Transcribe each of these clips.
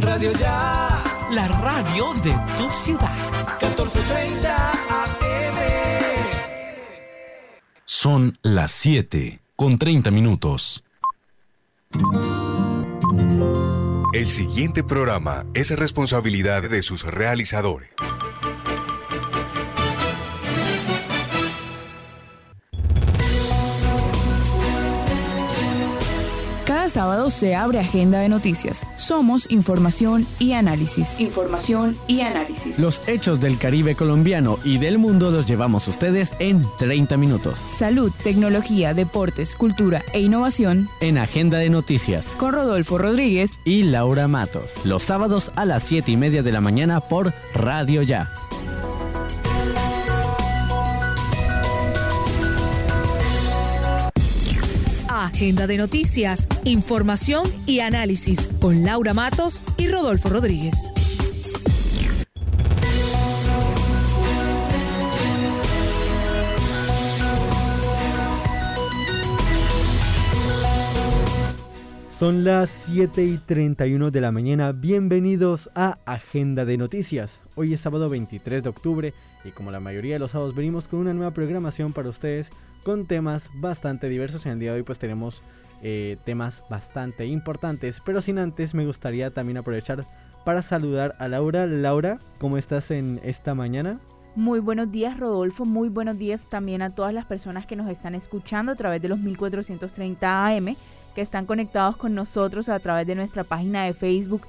Radio Ya. La radio de tu ciudad. 1430 AM. Son las 7 con 30 minutos. El siguiente programa es responsabilidad de sus realizadores. Sábado se abre Agenda de Noticias. Somos información y análisis. Información y análisis. Los hechos del Caribe colombiano y del mundo los llevamos a ustedes en 30 minutos. Salud, tecnología, deportes, cultura e innovación. En Agenda de Noticias. Con Rodolfo Rodríguez y Laura Matos. Los sábados a las 7 y media de la mañana por Radio Ya. Agenda de noticias, información y análisis con Laura Matos y Rodolfo Rodríguez. Son las 7 y 31 de la mañana. Bienvenidos a Agenda de Noticias. Hoy es sábado 23 de octubre y como la mayoría de los sábados venimos con una nueva programación para ustedes con temas bastante diversos. En el día de hoy pues tenemos eh, temas bastante importantes, pero sin antes me gustaría también aprovechar para saludar a Laura. Laura, ¿cómo estás en esta mañana? Muy buenos días Rodolfo, muy buenos días también a todas las personas que nos están escuchando a través de los 1430 AM que están conectados con nosotros a través de nuestra página de Facebook,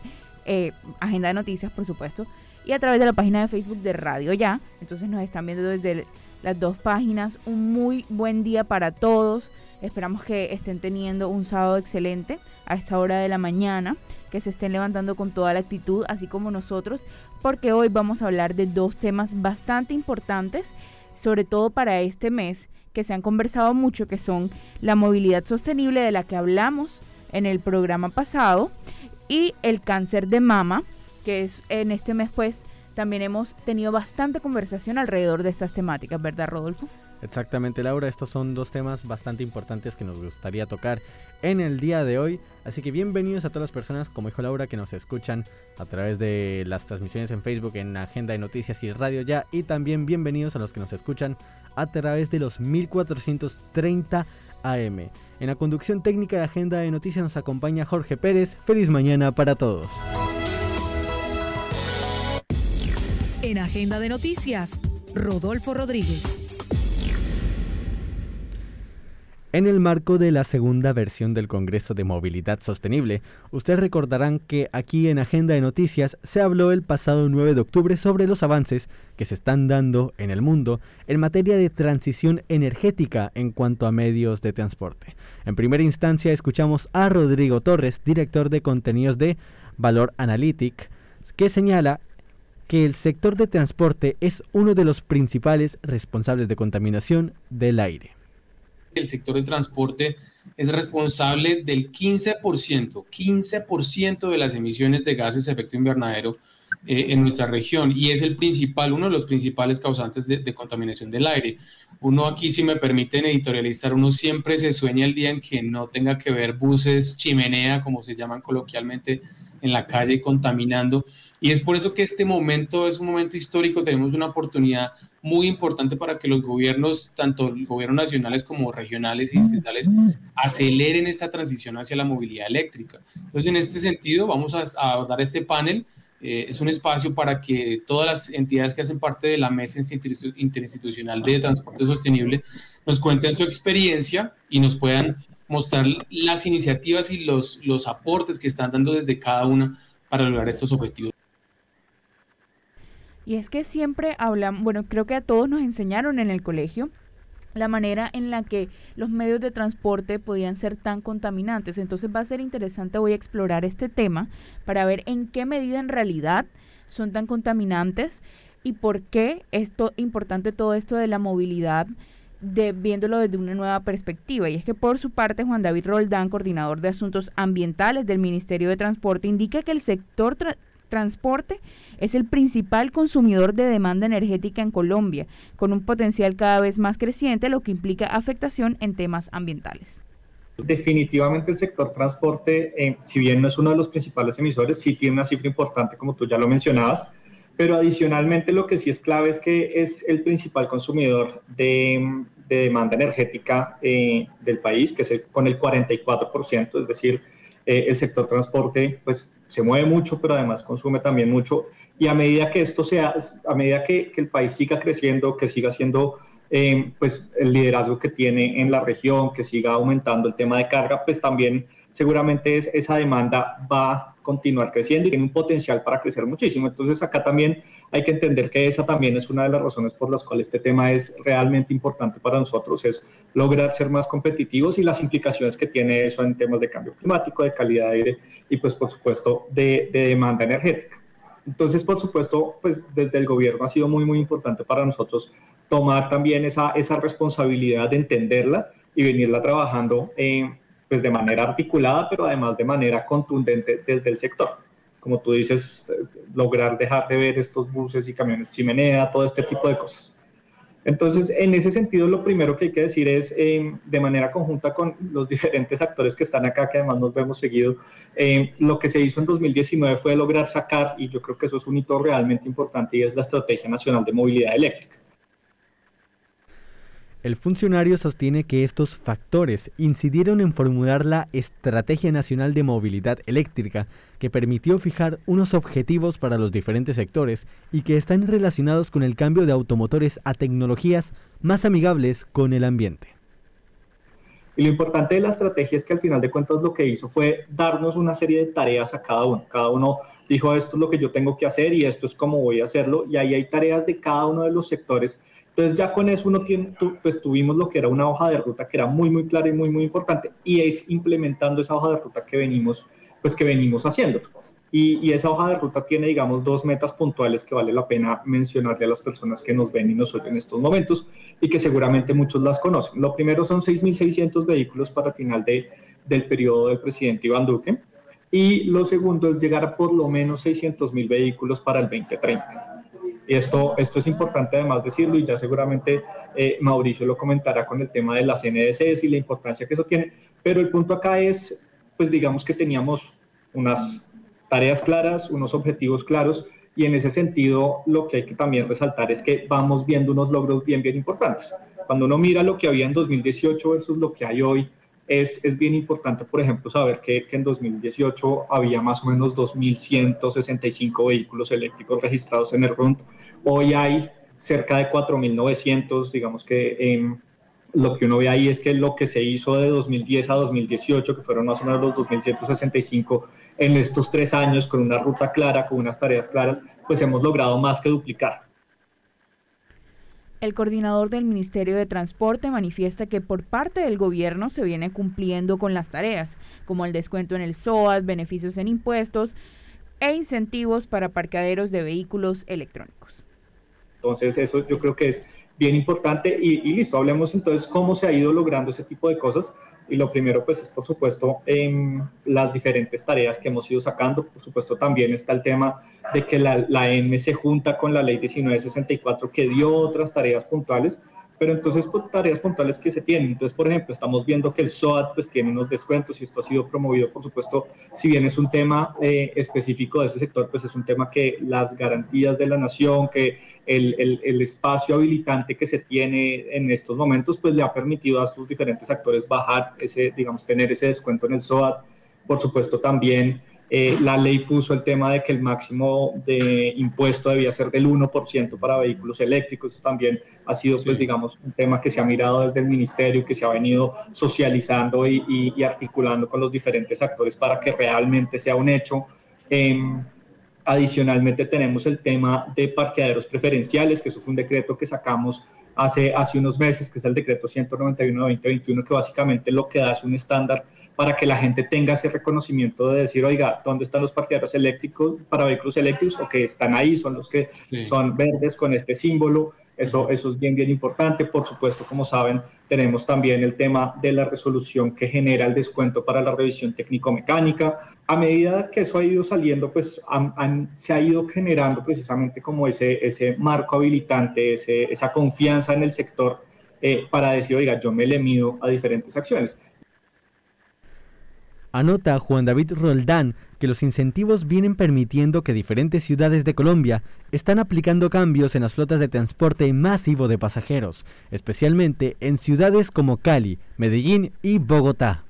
eh, Agenda de Noticias, por supuesto, y a través de la página de Facebook de Radio Ya. Entonces nos están viendo desde las dos páginas. Un muy buen día para todos. Esperamos que estén teniendo un sábado excelente a esta hora de la mañana, que se estén levantando con toda la actitud, así como nosotros, porque hoy vamos a hablar de dos temas bastante importantes, sobre todo para este mes que se han conversado mucho, que son la movilidad sostenible de la que hablamos en el programa pasado y el cáncer de mama, que es en este mes pues también hemos tenido bastante conversación alrededor de estas temáticas, ¿verdad Rodolfo? Exactamente, Laura. Estos son dos temas bastante importantes que nos gustaría tocar en el día de hoy. Así que bienvenidos a todas las personas, como dijo Laura, que nos escuchan a través de las transmisiones en Facebook, en Agenda de Noticias y Radio Ya. Y también bienvenidos a los que nos escuchan a través de los 1430 AM. En la conducción técnica de Agenda de Noticias nos acompaña Jorge Pérez. Feliz mañana para todos. En Agenda de Noticias, Rodolfo Rodríguez. En el marco de la segunda versión del Congreso de Movilidad Sostenible, ustedes recordarán que aquí en Agenda de Noticias se habló el pasado 9 de octubre sobre los avances que se están dando en el mundo en materia de transición energética en cuanto a medios de transporte. En primera instancia escuchamos a Rodrigo Torres, director de contenidos de Valor Analytic, que señala que el sector de transporte es uno de los principales responsables de contaminación del aire el sector del transporte es responsable del 15%, 15% de las emisiones de gases de efecto invernadero eh, en nuestra región y es el principal, uno de los principales causantes de, contaminación del aire. Uno aquí, si me permiten editorializar, uno siempre se sueña el día en que no tenga que ver buses chimenea, como se llaman coloquialmente, en la calle contaminando. Y es por eso que este momento es un momento histórico, tenemos una oportunidad muy importante para que los gobiernos, tanto gobiernos nacionales como regionales y distritales, aceleren esta transición hacia la movilidad eléctrica. Entonces, en este sentido, vamos a, a dar este panel. Eh, es un espacio para que todas las entidades que hacen parte de la Mesa Interinstitucional de Transporte Sostenible nos cuenten su experiencia y nos puedan mostrar las iniciativas y los, los aportes que están dando desde cada una para lograr estos objetivos. Y es que siempre hablan, bueno, creo que a todos nos enseñaron en el colegio la manera en la que los medios de transporte podían ser tan contaminantes. Entonces va a ser interesante, voy a explorar este tema para ver en qué medida en realidad son tan contaminantes y por qué esto importante todo esto de la movilidad viéndolo desde una nueva perspectiva. Y es que por su parte Juan David Roldán, coordinador de asuntos ambientales del Ministerio de Transporte, indica que el sector transporte es el principal consumidor de demanda energética en Colombia, con un potencial cada vez más creciente, lo que implica afectación en temas ambientales. Definitivamente el sector transporte, eh, si bien no es uno de los principales emisores, sí tiene una cifra importante, como tú ya lo mencionabas, pero adicionalmente lo que sí es clave es que es el principal consumidor de, demanda energética eh, del país, que es con el 44%, es decir, eh, el sector transporte pues se mueve mucho, pero además consume también mucho. Y a medida que esto sea, a medida que, que el país siga creciendo, que siga siendo eh, pues el liderazgo que tiene en la región, que siga aumentando el tema de carga, pues también seguramente es, esa demanda va continuar creciendo y tiene un potencial para crecer muchísimo. Entonces acá también hay que entender que esa también es una de las razones por las cuales este tema es realmente importante para nosotros, es lograr ser más competitivos y las implicaciones que tiene eso en temas de cambio climático, de calidad de aire y pues por supuesto de, de demanda energética. Entonces, por supuesto, pues desde el gobierno ha sido muy, muy importante para nosotros tomar también esa, esa responsabilidad de entenderla y venirla trabajando eh, pues de manera articulada, pero además de manera contundente desde el sector. Como tú dices, lograr dejar de ver estos buses y camiones chimenea, todo este tipo de cosas. Entonces, en ese sentido, lo primero que hay que decir es, eh, de manera conjunta con los diferentes actores que están acá, que además nos vemos seguido, eh, lo que se hizo en 2019 fue lograr sacar, y yo creo que eso es un hito realmente importante, y es la Estrategia Nacional de Movilidad Eléctrica. El funcionario sostiene que estos factores incidieron en formular la Estrategia Nacional de Movilidad Eléctrica, que permitió fijar unos objetivos para los diferentes sectores y que están relacionados con el cambio de automotores a tecnologías más amigables con el ambiente. Y lo importante de la estrategia es que al final de cuentas lo que hizo fue darnos una serie de tareas a cada uno. Cada uno dijo esto es lo que yo tengo que hacer y esto es cómo voy a hacerlo. Y ahí hay tareas de cada uno de los sectores entonces ya con eso uno tiene, pues tuvimos lo que era una hoja de ruta que era muy, muy clara y muy, muy importante y es implementando esa hoja de ruta que venimos, pues que venimos haciendo. Y, y, esa hoja de ruta tiene, digamos, dos metas puntuales que vale la pena mencionarle a las personas que nos ven y nos oyen en estos momentos y que seguramente muchos las conocen. Lo primero son 6.600 vehículos para el final de, del periodo del presidente Iván Duque y lo segundo es llegar a por lo menos 600.000 vehículos para el 2030. Esto, esto es importante además decirlo y ya seguramente eh, Mauricio lo comentará con el tema de las NDCs y la importancia que eso tiene, pero el punto acá es, pues digamos que teníamos unas tareas claras, unos objetivos claros y en ese sentido lo que hay que también resaltar es que vamos viendo unos logros bien, bien importantes. Cuando uno mira lo que había en 2018 versus lo que hay hoy, es, es, bien importante, por ejemplo, saber que, que, en 2018 había más o menos 2.165 vehículos eléctricos registrados en el RUNT. Hoy hay cerca de 4.900, digamos que eh, lo que uno ve ahí es que lo que se hizo de 2010 a 2018, que fueron más o menos los 2.165 en estos tres años, con una ruta clara, con unas tareas claras, pues hemos logrado más que duplicar. El coordinador del Ministerio de Transporte manifiesta que por parte del gobierno se viene cumpliendo con las tareas, como el descuento en el SOAT, beneficios en impuestos e incentivos para parqueaderos de vehículos electrónicos. Entonces, eso yo creo que es bien importante y, y listo, hablemos entonces cómo se ha ido logrando ese tipo de cosas y lo primero, pues, es por supuesto en las diferentes tareas que hemos ido sacando. Por supuesto, también está el tema de que la, la ENME se junta con la ley 1964 que dio otras tareas puntuales pero entonces pues, tareas puntuales que se tienen. Entonces, por ejemplo, estamos viendo que el SOAT pues tiene unos descuentos y esto ha sido promovido, por supuesto, si bien es un tema eh, específico de ese sector, pues es un tema que las garantías de la nación, que el, el, el, espacio habilitante que se tiene en estos momentos, pues le ha permitido a sus diferentes actores bajar ese, digamos, tener ese descuento en el SOAT. Por supuesto, también eh, la ley puso el tema de que el máximo de impuesto debía ser del 1% para vehículos eléctricos. Eso también ha sido, pues, digamos, un tema que se ha mirado desde el ministerio, que se ha venido socializando y, articulando con los diferentes actores para que realmente sea un hecho. Em, adicionalmente tenemos el tema de parqueaderos preferenciales, que eso fue un decreto que sacamos hace, hace unos meses, que es el decreto 191-2021, que básicamente lo que da es un estándar para que la gente tenga ese reconocimiento de decir, oiga, ¿dónde están los parqueaderos eléctricos para vehículos eléctricos? O que están ahí, son los que son verdes con este símbolo. Eso, eso es bien, bien importante. Por supuesto, como saben, tenemos también el tema de la resolución que genera el descuento para la revisión técnico-mecánica. A medida que eso ha ido saliendo, pues se ha ido generando precisamente como ese, ese marco habilitante, ese, esa confianza en el sector eh, para decir, oiga, yo me le mido a diferentes acciones. Anota Juan David Roldán que los incentivos vienen permitiendo que diferentes ciudades de Colombia están aplicando cambios en las flotas de transporte masivo de pasajeros, especialmente en ciudades como Cali, Medellín y Bogotá.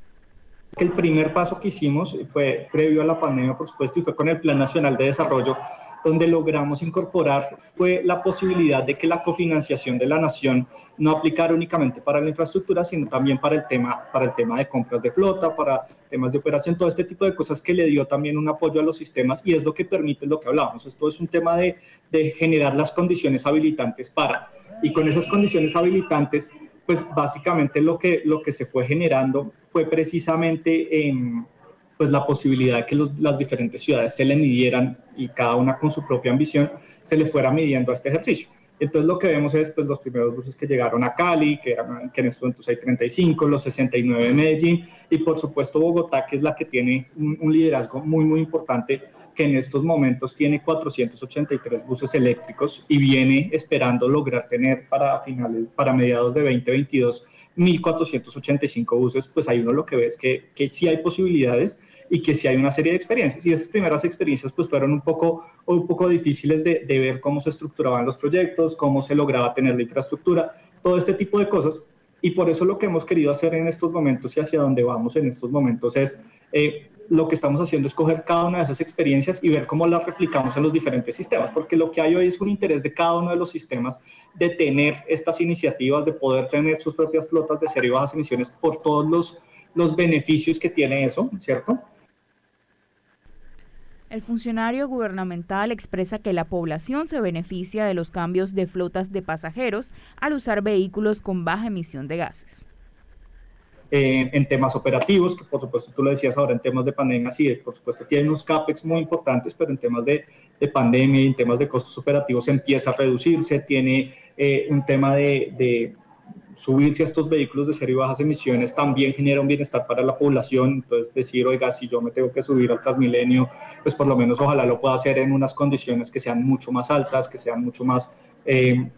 El primer paso que hicimos fue previo a la pandemia, por supuesto, y fue con el Plan Nacional de Desarrollo donde logramos incorporar fue la posibilidad de que la cofinanciación de la nación no aplicara únicamente para la infraestructura, sino también para el tema, para el tema de compras de flota, para temas de operación, todo este tipo de cosas que le dio también un apoyo a los sistemas y es lo que permite lo que hablábamos. Esto es un tema de, de generar las condiciones habilitantes para, y con esas condiciones habilitantes, pues básicamente lo que, lo que se fue generando fue precisamente en pues la posibilidad de que las diferentes ciudades se le midieran y cada una con su propia ambición se le fuera midiendo a este ejercicio. Entonces lo que vemos es pues, los primeros buses que llegaron a Cali, que, eran, que en estos momentos hay 35, los 69 de Medellín y por supuesto Bogotá, que es la que tiene un, un liderazgo muy, muy importante que en estos momentos tiene 483 buses eléctricos y viene esperando lograr tener para finales, para mediados de 2022, 1.485 buses, pues ahí uno lo que ve es que, que sí hay posibilidades y que sí hay una serie de experiencias. Y esas primeras experiencias pues fueron un poco, un poco difíciles de, de ver cómo se estructuraban los proyectos, cómo se lograba tener la infraestructura, todo este tipo de cosas. Y por eso lo que hemos querido hacer en estos momentos y hacia dónde vamos en estos momentos es eh, lo que estamos haciendo es coger cada una de esas experiencias y ver cómo las replicamos en los diferentes sistemas, porque lo que hay hoy es un interés de cada uno de los sistemas de tener estas iniciativas, de poder tener sus propias flotas de cero y bajas emisiones por todos los, los beneficios que tiene eso, ¿cierto? El funcionario gubernamental expresa que la población se beneficia de los cambios de flotas de pasajeros al usar vehículos con baja emisión de gases. En temas operativos, que por supuesto tú lo decías ahora, en temas de pandemia, sí, por supuesto tiene unos CAPEX muy importantes, pero en temas de, de pandemia y en temas de costos operativos empieza a reducirse, tiene eh, un tema de subirse a estos vehículos de cero y bajas emisiones también genera un bienestar para la población. Entonces, decir, oiga, si yo me tengo que subir al Transmilenio, pues por lo menos ojalá lo pueda hacer en unas condiciones que sean mucho más altas, que sean mucho más eh,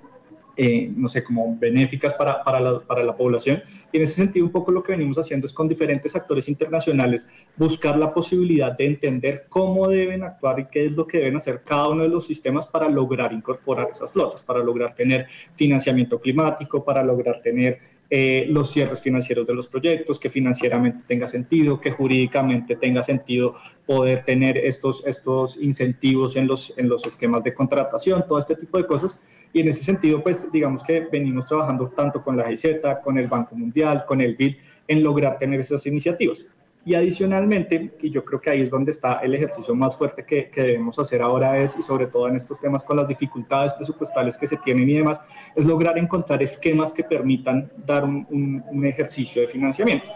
eh, no sé, como benéficas para, para, la, para, la, población. Y en ese sentido, un poco lo que venimos haciendo es con diferentes actores internacionales buscar la posibilidad de entender cómo deben actuar y qué es lo que deben hacer cada uno de los sistemas para lograr incorporar esas flotas, para lograr tener financiamiento climático, para lograr tener eh, los cierres financieros de los proyectos, que financieramente tenga sentido, que jurídicamente tenga sentido poder tener estos, estos incentivos en los, en los esquemas de contratación, todo este tipo de cosas. Y en ese sentido, pues digamos que venimos trabajando tanto con la GIZ, con el Banco Mundial, con el BID, en lograr tener esas iniciativas. Y adicionalmente, y yo creo que ahí es donde está el ejercicio más fuerte que, que, debemos hacer ahora es, y sobre todo en estos temas con las dificultades presupuestales que se tienen y demás, es lograr encontrar esquemas que permitan dar un, un, un ejercicio de financiamiento.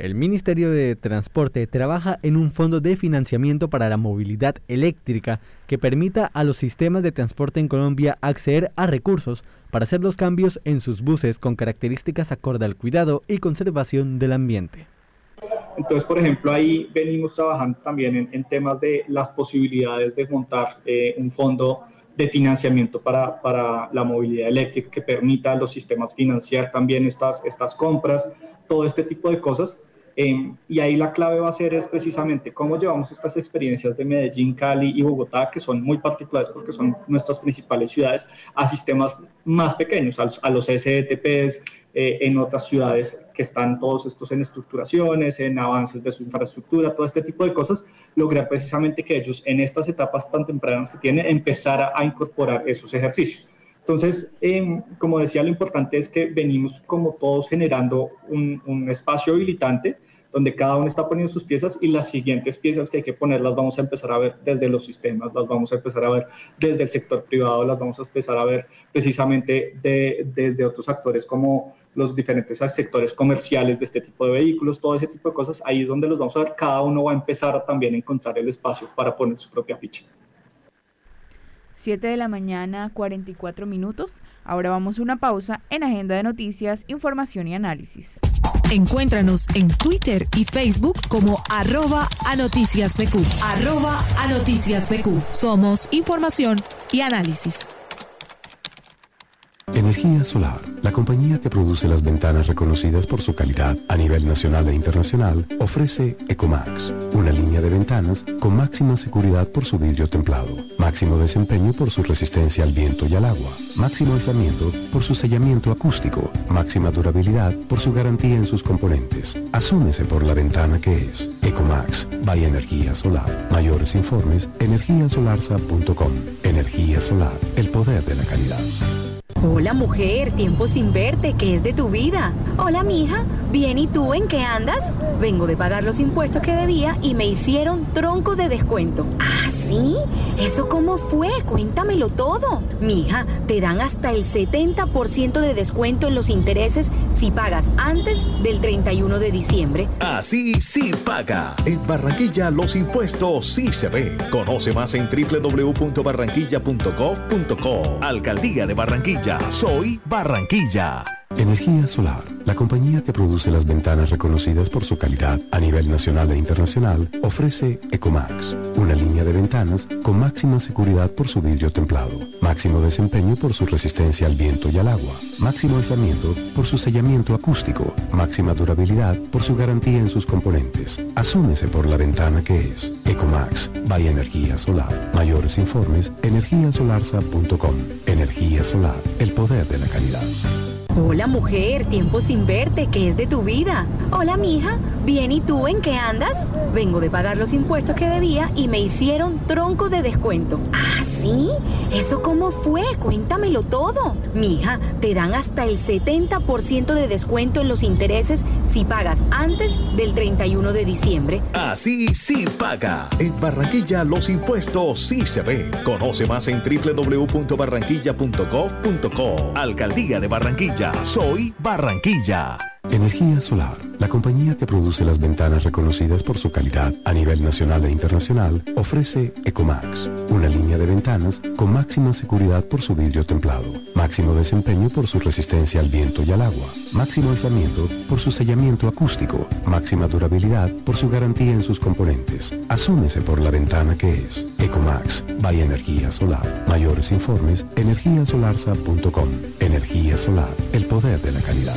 El Ministerio de Transporte trabaja en un fondo de financiamiento para la movilidad eléctrica que permita a los sistemas de transporte en Colombia acceder a recursos para hacer los cambios en sus buses con características acorde al cuidado y conservación del ambiente. Entonces, por ejemplo, ahí venimos trabajando también en, temas de las posibilidades de montar eh, un fondo de financiamiento para, para, la movilidad eléctrica que permita a los sistemas financiar también estas, estas compras, todo este tipo de cosas eh, y ahí la clave va a ser es precisamente cómo llevamos estas experiencias de Medellín, Cali y Bogotá, que son muy particulares porque son nuestras principales ciudades, a sistemas más pequeños, a, los SDTPs, eh, en otras ciudades que están todos estos en estructuraciones, en avances de su infraestructura, todo este tipo de cosas, lograr precisamente que ellos en estas etapas tan tempranas que tienen, empezar a, a incorporar esos ejercicios. Entonces, eh, como decía, lo importante es que venimos como todos generando un, un, espacio habilitante donde cada uno está poniendo sus piezas y las siguientes piezas que hay que poner las vamos a empezar a ver desde los sistemas, las vamos a empezar a ver desde el sector privado, las vamos a empezar a ver precisamente de, desde otros actores como los diferentes sectores comerciales de este tipo de vehículos, todo ese tipo de cosas, ahí es donde los vamos a ver, cada uno va a empezar también a encontrar el espacio para poner su propia ficha. 7 de la mañana, 44 minutos. Ahora vamos a una pausa en Agenda de Noticias, Información y Análisis. Encuéntranos en Twitter y Facebook como arroba a noticias. Arroba a noticias. Somos información y análisis. Energía Solar, la compañía que produce las ventanas reconocidas por su calidad a nivel nacional e internacional, ofrece Ecomax, una línea de ventanas con máxima seguridad por su vidrio templado, máximo desempeño por su resistencia al viento y al agua, máximo aislamiento por su sellamiento acústico, máxima durabilidad por su garantía en sus componentes. Asúmese por la ventana que es Ecomax, by Energía Solar. Mayores informes, energiasolarsa.com. Energía Solar, el poder de la calidad. Hola mujer, tiempo sin verte, ¿qué es de tu vida? Hola mija, bien y tú en qué andas? Vengo de pagar los impuestos que debía y me hicieron tronco de descuento. ¿Ah, sí? ¿Eso cómo fue? Cuéntamelo todo. Mija, te dan hasta el 70% de descuento en los intereses si pagas antes del 31 de diciembre. Así sí paga. En Barranquilla los impuestos sí se ven. Conoce más en www.barranquilla.gov.co. Alcaldía de Barranquilla. Soy Barranquilla. Energía Solar, la compañía que produce las ventanas reconocidas por su calidad a nivel nacional e internacional, ofrece Ecomax, una línea de ventanas con máxima seguridad por su vidrio templado, máximo desempeño por su resistencia al viento y al agua, máximo aislamiento por su sellamiento acústico, máxima durabilidad por su garantía en sus componentes. Asúmese por la ventana que es Ecomax, by Energía Solar. Mayores informes, energiasolarsa.com. Energía Solar, el poder de la calidad. Hola mujer, tiempo sin verte, ¿qué es de tu vida? Hola mija, bien y tú en qué andas? Vengo de pagar los impuestos que debía y me hicieron tronco de descuento. ¿Ah, sí? ¿Eso cómo fue? Cuéntamelo todo. Mija, te dan hasta el 70% de descuento en los intereses si pagas antes del 31 de diciembre. Así sí paga. En Barranquilla los impuestos sí se ven. Conoce más en www.barranquilla.gov.co. Alcaldía de Barranquilla. Soy Barranquilla. Energía Solar, la compañía que produce las ventanas reconocidas por su calidad a nivel nacional e internacional, ofrece Ecomax, una línea de ventanas con máxima seguridad por su vidrio templado, máximo desempeño por su resistencia al viento y al agua, máximo aislamiento por su sellamiento acústico, máxima durabilidad por su garantía en sus componentes. Asúmese por la ventana que es Ecomax, by Energía Solar. Mayores informes, energiasolarsa.com. Energía Solar, el poder de la calidad.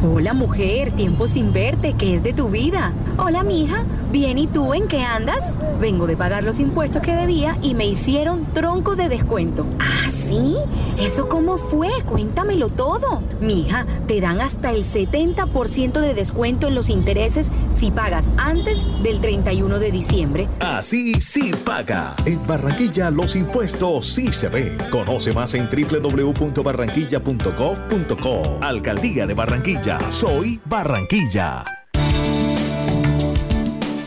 Hola mujer, tiempo sin verte, ¿qué es de tu vida? Hola mija, bien y tú en qué andas? Vengo de pagar los impuestos que debía y me hicieron tronco de descuento. ¿Ah, sí? ¿Eso cómo fue? Cuéntamelo todo. Mija, te dan hasta el 70% de descuento en los intereses si pagas antes del 31 de diciembre. Así sí paga. En Barranquilla los impuestos sí se ven. Conoce más en www.barranquilla.gov.co. Alcaldía de Barranquilla. Soy Barranquilla.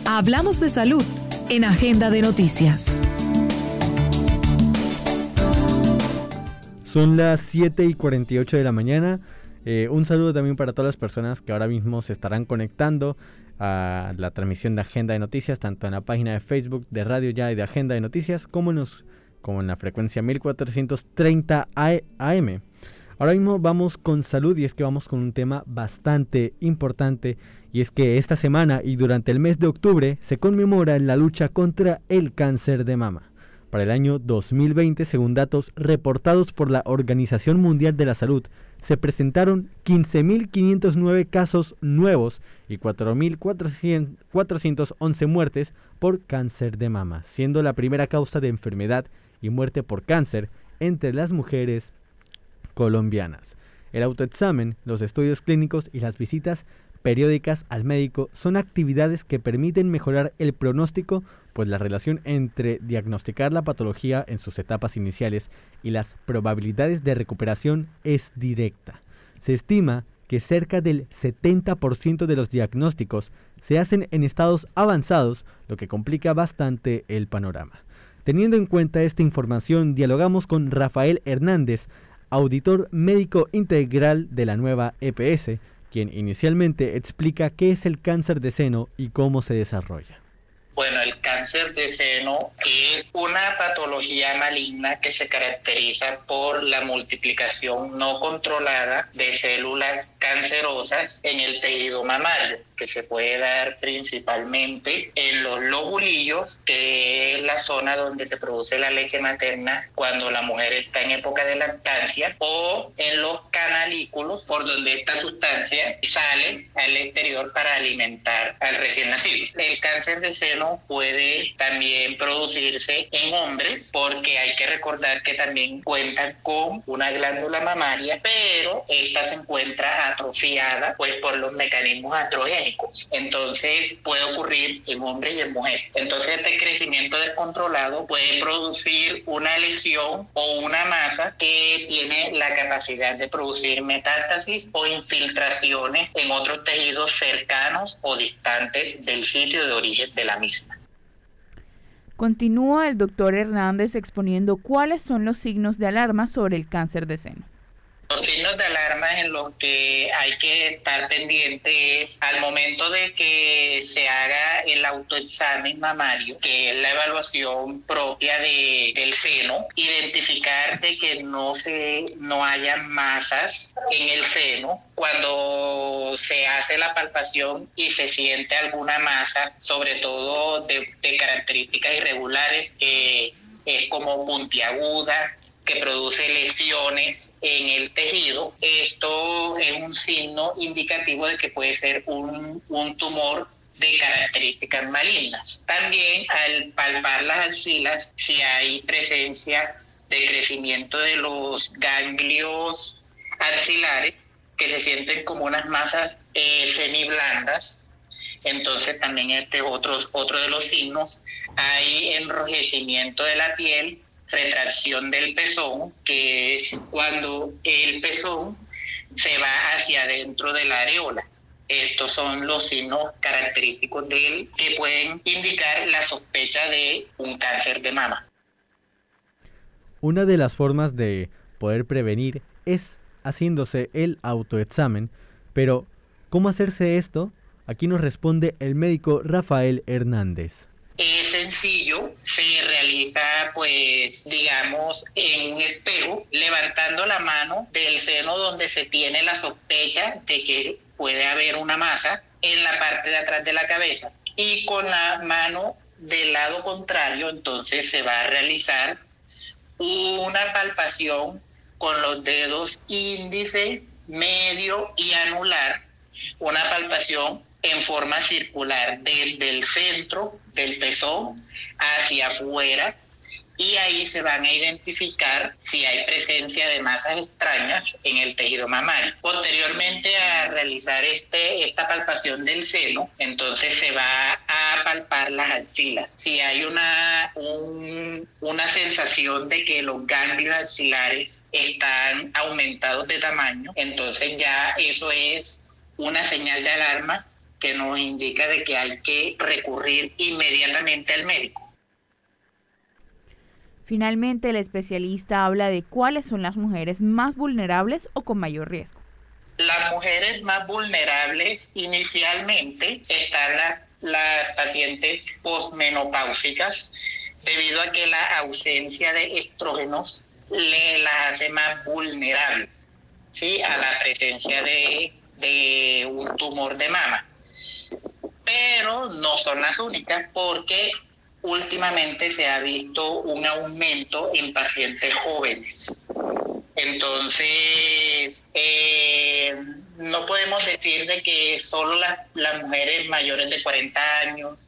Hablamos de salud en Agenda de Noticias. Son las 7 y 48 de la mañana. Eh, un saludo también para todas las personas que ahora mismo se estarán conectando a la transmisión de Agenda de Noticias, tanto en la página de Facebook de Radio Ya y de Agenda de Noticias, como en, los, como en la frecuencia 1430 AM. Ahora mismo vamos con salud y es que vamos con un tema bastante importante y es que esta semana y durante el mes de octubre se conmemora la lucha contra el cáncer de mama. Para el año 2020, según datos reportados por la Organización Mundial de la Salud, se presentaron 15.509 casos nuevos y 4.411 muertes por cáncer de mama, siendo la primera causa de enfermedad y muerte por cáncer entre las mujeres colombianas. El autoexamen, los estudios clínicos y las visitas periódicas al médico son actividades que permiten mejorar el pronóstico, pues la relación entre diagnosticar la patología en sus etapas iniciales y las probabilidades de recuperación es directa. Se estima que cerca del 70% de los diagnósticos se hacen en estados avanzados, lo que complica bastante el panorama. Teniendo en cuenta esta información, dialogamos con Rafael Hernández, auditor médico integral de la nueva EPS, quien inicialmente explica qué es el cáncer de seno y cómo se desarrolla. Bueno, el cáncer de seno es una patología maligna que se caracteriza por la multiplicación no controlada de células cancerosas en el tejido mamario que se puede dar principalmente en los lobulillos, que es la zona donde se produce la leche materna cuando la mujer está en época de lactancia, o en los canalículos, por donde esta sustancia sale al exterior para alimentar al recién nacido. El cáncer de seno puede también producirse en hombres, porque hay que recordar que también cuentan con una glándula mamaria, pero esta se encuentra atrofiada pues por los mecanismos astrogénicos entonces puede ocurrir en hombres y en mujeres. Entonces este crecimiento descontrolado puede producir una lesión o una masa que tiene la capacidad de producir metástasis o infiltraciones en otros tejidos cercanos o distantes del sitio de origen de la misma. Continúa el doctor Hernández exponiendo cuáles son los signos de alarma sobre el cáncer de seno. Los signos de alarma en los que hay que estar pendientes al momento de que se haga el autoexamen mamario, que es la evaluación propia de, del seno, identificar de que no se no haya masas en el seno. Cuando se hace la palpación y se siente alguna masa, sobre todo de, características irregulares, que es como puntiaguda, produce lesiones en el tejido. Esto es un signo indicativo de que puede ser un, un tumor de características malignas. También al palpar las axilas, si hay presencia de crecimiento de los ganglios axilares, que se sienten como unas masas eh, semiblandas, entonces también este es otro, otro de los signos. Hay enrojecimiento de la piel, retracción del pezón, que es cuando el pezón se va hacia adentro de la areola. Estos son los signos característicos de él que pueden indicar la sospecha de un cáncer de mama. Una de las formas de poder prevenir es haciéndose el autoexamen, pero ¿cómo hacerse esto? Aquí nos responde el médico Rafael Hernández es sencillo, se realiza pues digamos en un espejo, levantando la mano del seno donde se tiene la sospecha de que puede haber una masa en la parte de atrás de la cabeza. Y con la mano del lado contrario entonces se va a realizar una palpación con los dedos índice, medio y anular, una palpación en forma circular desde el centro del pezón hacia afuera y ahí se van a identificar si hay presencia de masas extrañas en el tejido mamario. Posteriormente a realizar este, esta palpación del seno, entonces se va a palpar las axilas. Si hay una, una sensación de que los ganglios axilares están aumentados de tamaño, entonces ya eso es una señal de alarma que nos indica de que hay que recurrir inmediatamente al médico. Finalmente, el especialista habla de cuáles son las mujeres más vulnerables o con mayor riesgo. Las mujeres más vulnerables inicialmente están las pacientes posmenopáusicas, debido a que la ausencia de estrógenos le las hace más vulnerables ¿sí? a la presencia de, de un tumor de mama pero no son las únicas porque últimamente se ha visto un aumento en pacientes jóvenes. Entonces, eh, no podemos decir de que solo las, las mujeres mayores de 40 años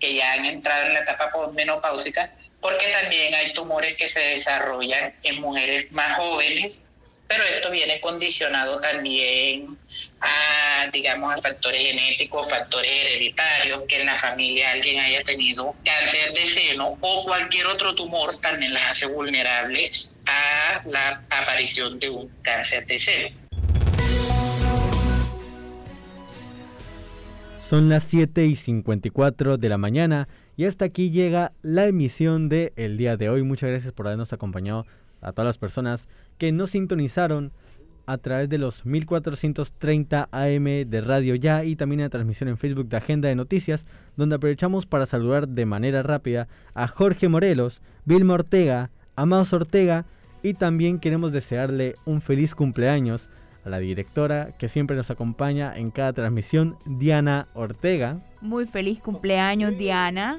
que ya han entrado en la etapa postmenopáusica, porque también hay tumores que se desarrollan en mujeres más jóvenes pero esto viene condicionado también a, digamos, a factores genéticos, factores hereditarios, que en la familia alguien haya tenido cáncer de seno o cualquier otro tumor también las hace vulnerables a la aparición de un cáncer de seno. Son las 7 y 54 de la mañana y hasta aquí llega la emisión de el día de hoy. Muchas gracias por habernos acompañado a todas las personas que nos sintonizaron a través de los 1430 AM de Radio Ya y también la transmisión en Facebook de Agenda de Noticias, donde aprovechamos para saludar de manera rápida a Jorge Morelos, Vilma Ortega, Amados Ortega y también queremos desearle un feliz cumpleaños a la directora que siempre nos acompaña en cada transmisión, Diana Ortega. Muy feliz cumpleaños, Diana.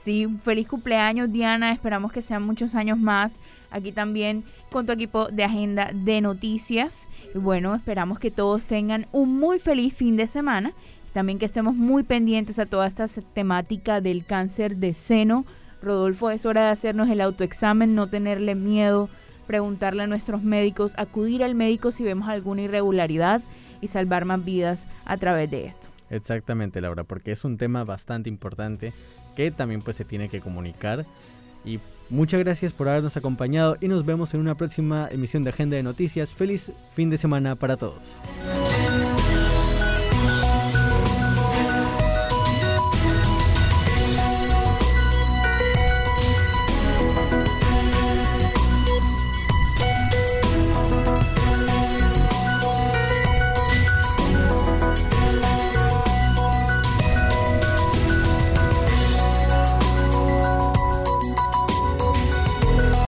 Sí, feliz cumpleaños Diana, esperamos que sean muchos años más. Aquí también con tu equipo de agenda de noticias. Y bueno, esperamos que todos tengan un muy feliz fin de semana. También que estemos muy pendientes a toda esta temática del cáncer de seno. Rodolfo, es hora de hacernos el autoexamen, no tenerle miedo, preguntarle a nuestros médicos, acudir al médico si vemos alguna irregularidad y salvar más vidas a través de esto. Exactamente, Laura, porque es un tema bastante importante que también pues se tiene que comunicar. Y muchas gracias por habernos acompañado y nos vemos en una próxima emisión de Agenda de Noticias. Feliz fin de semana para todos.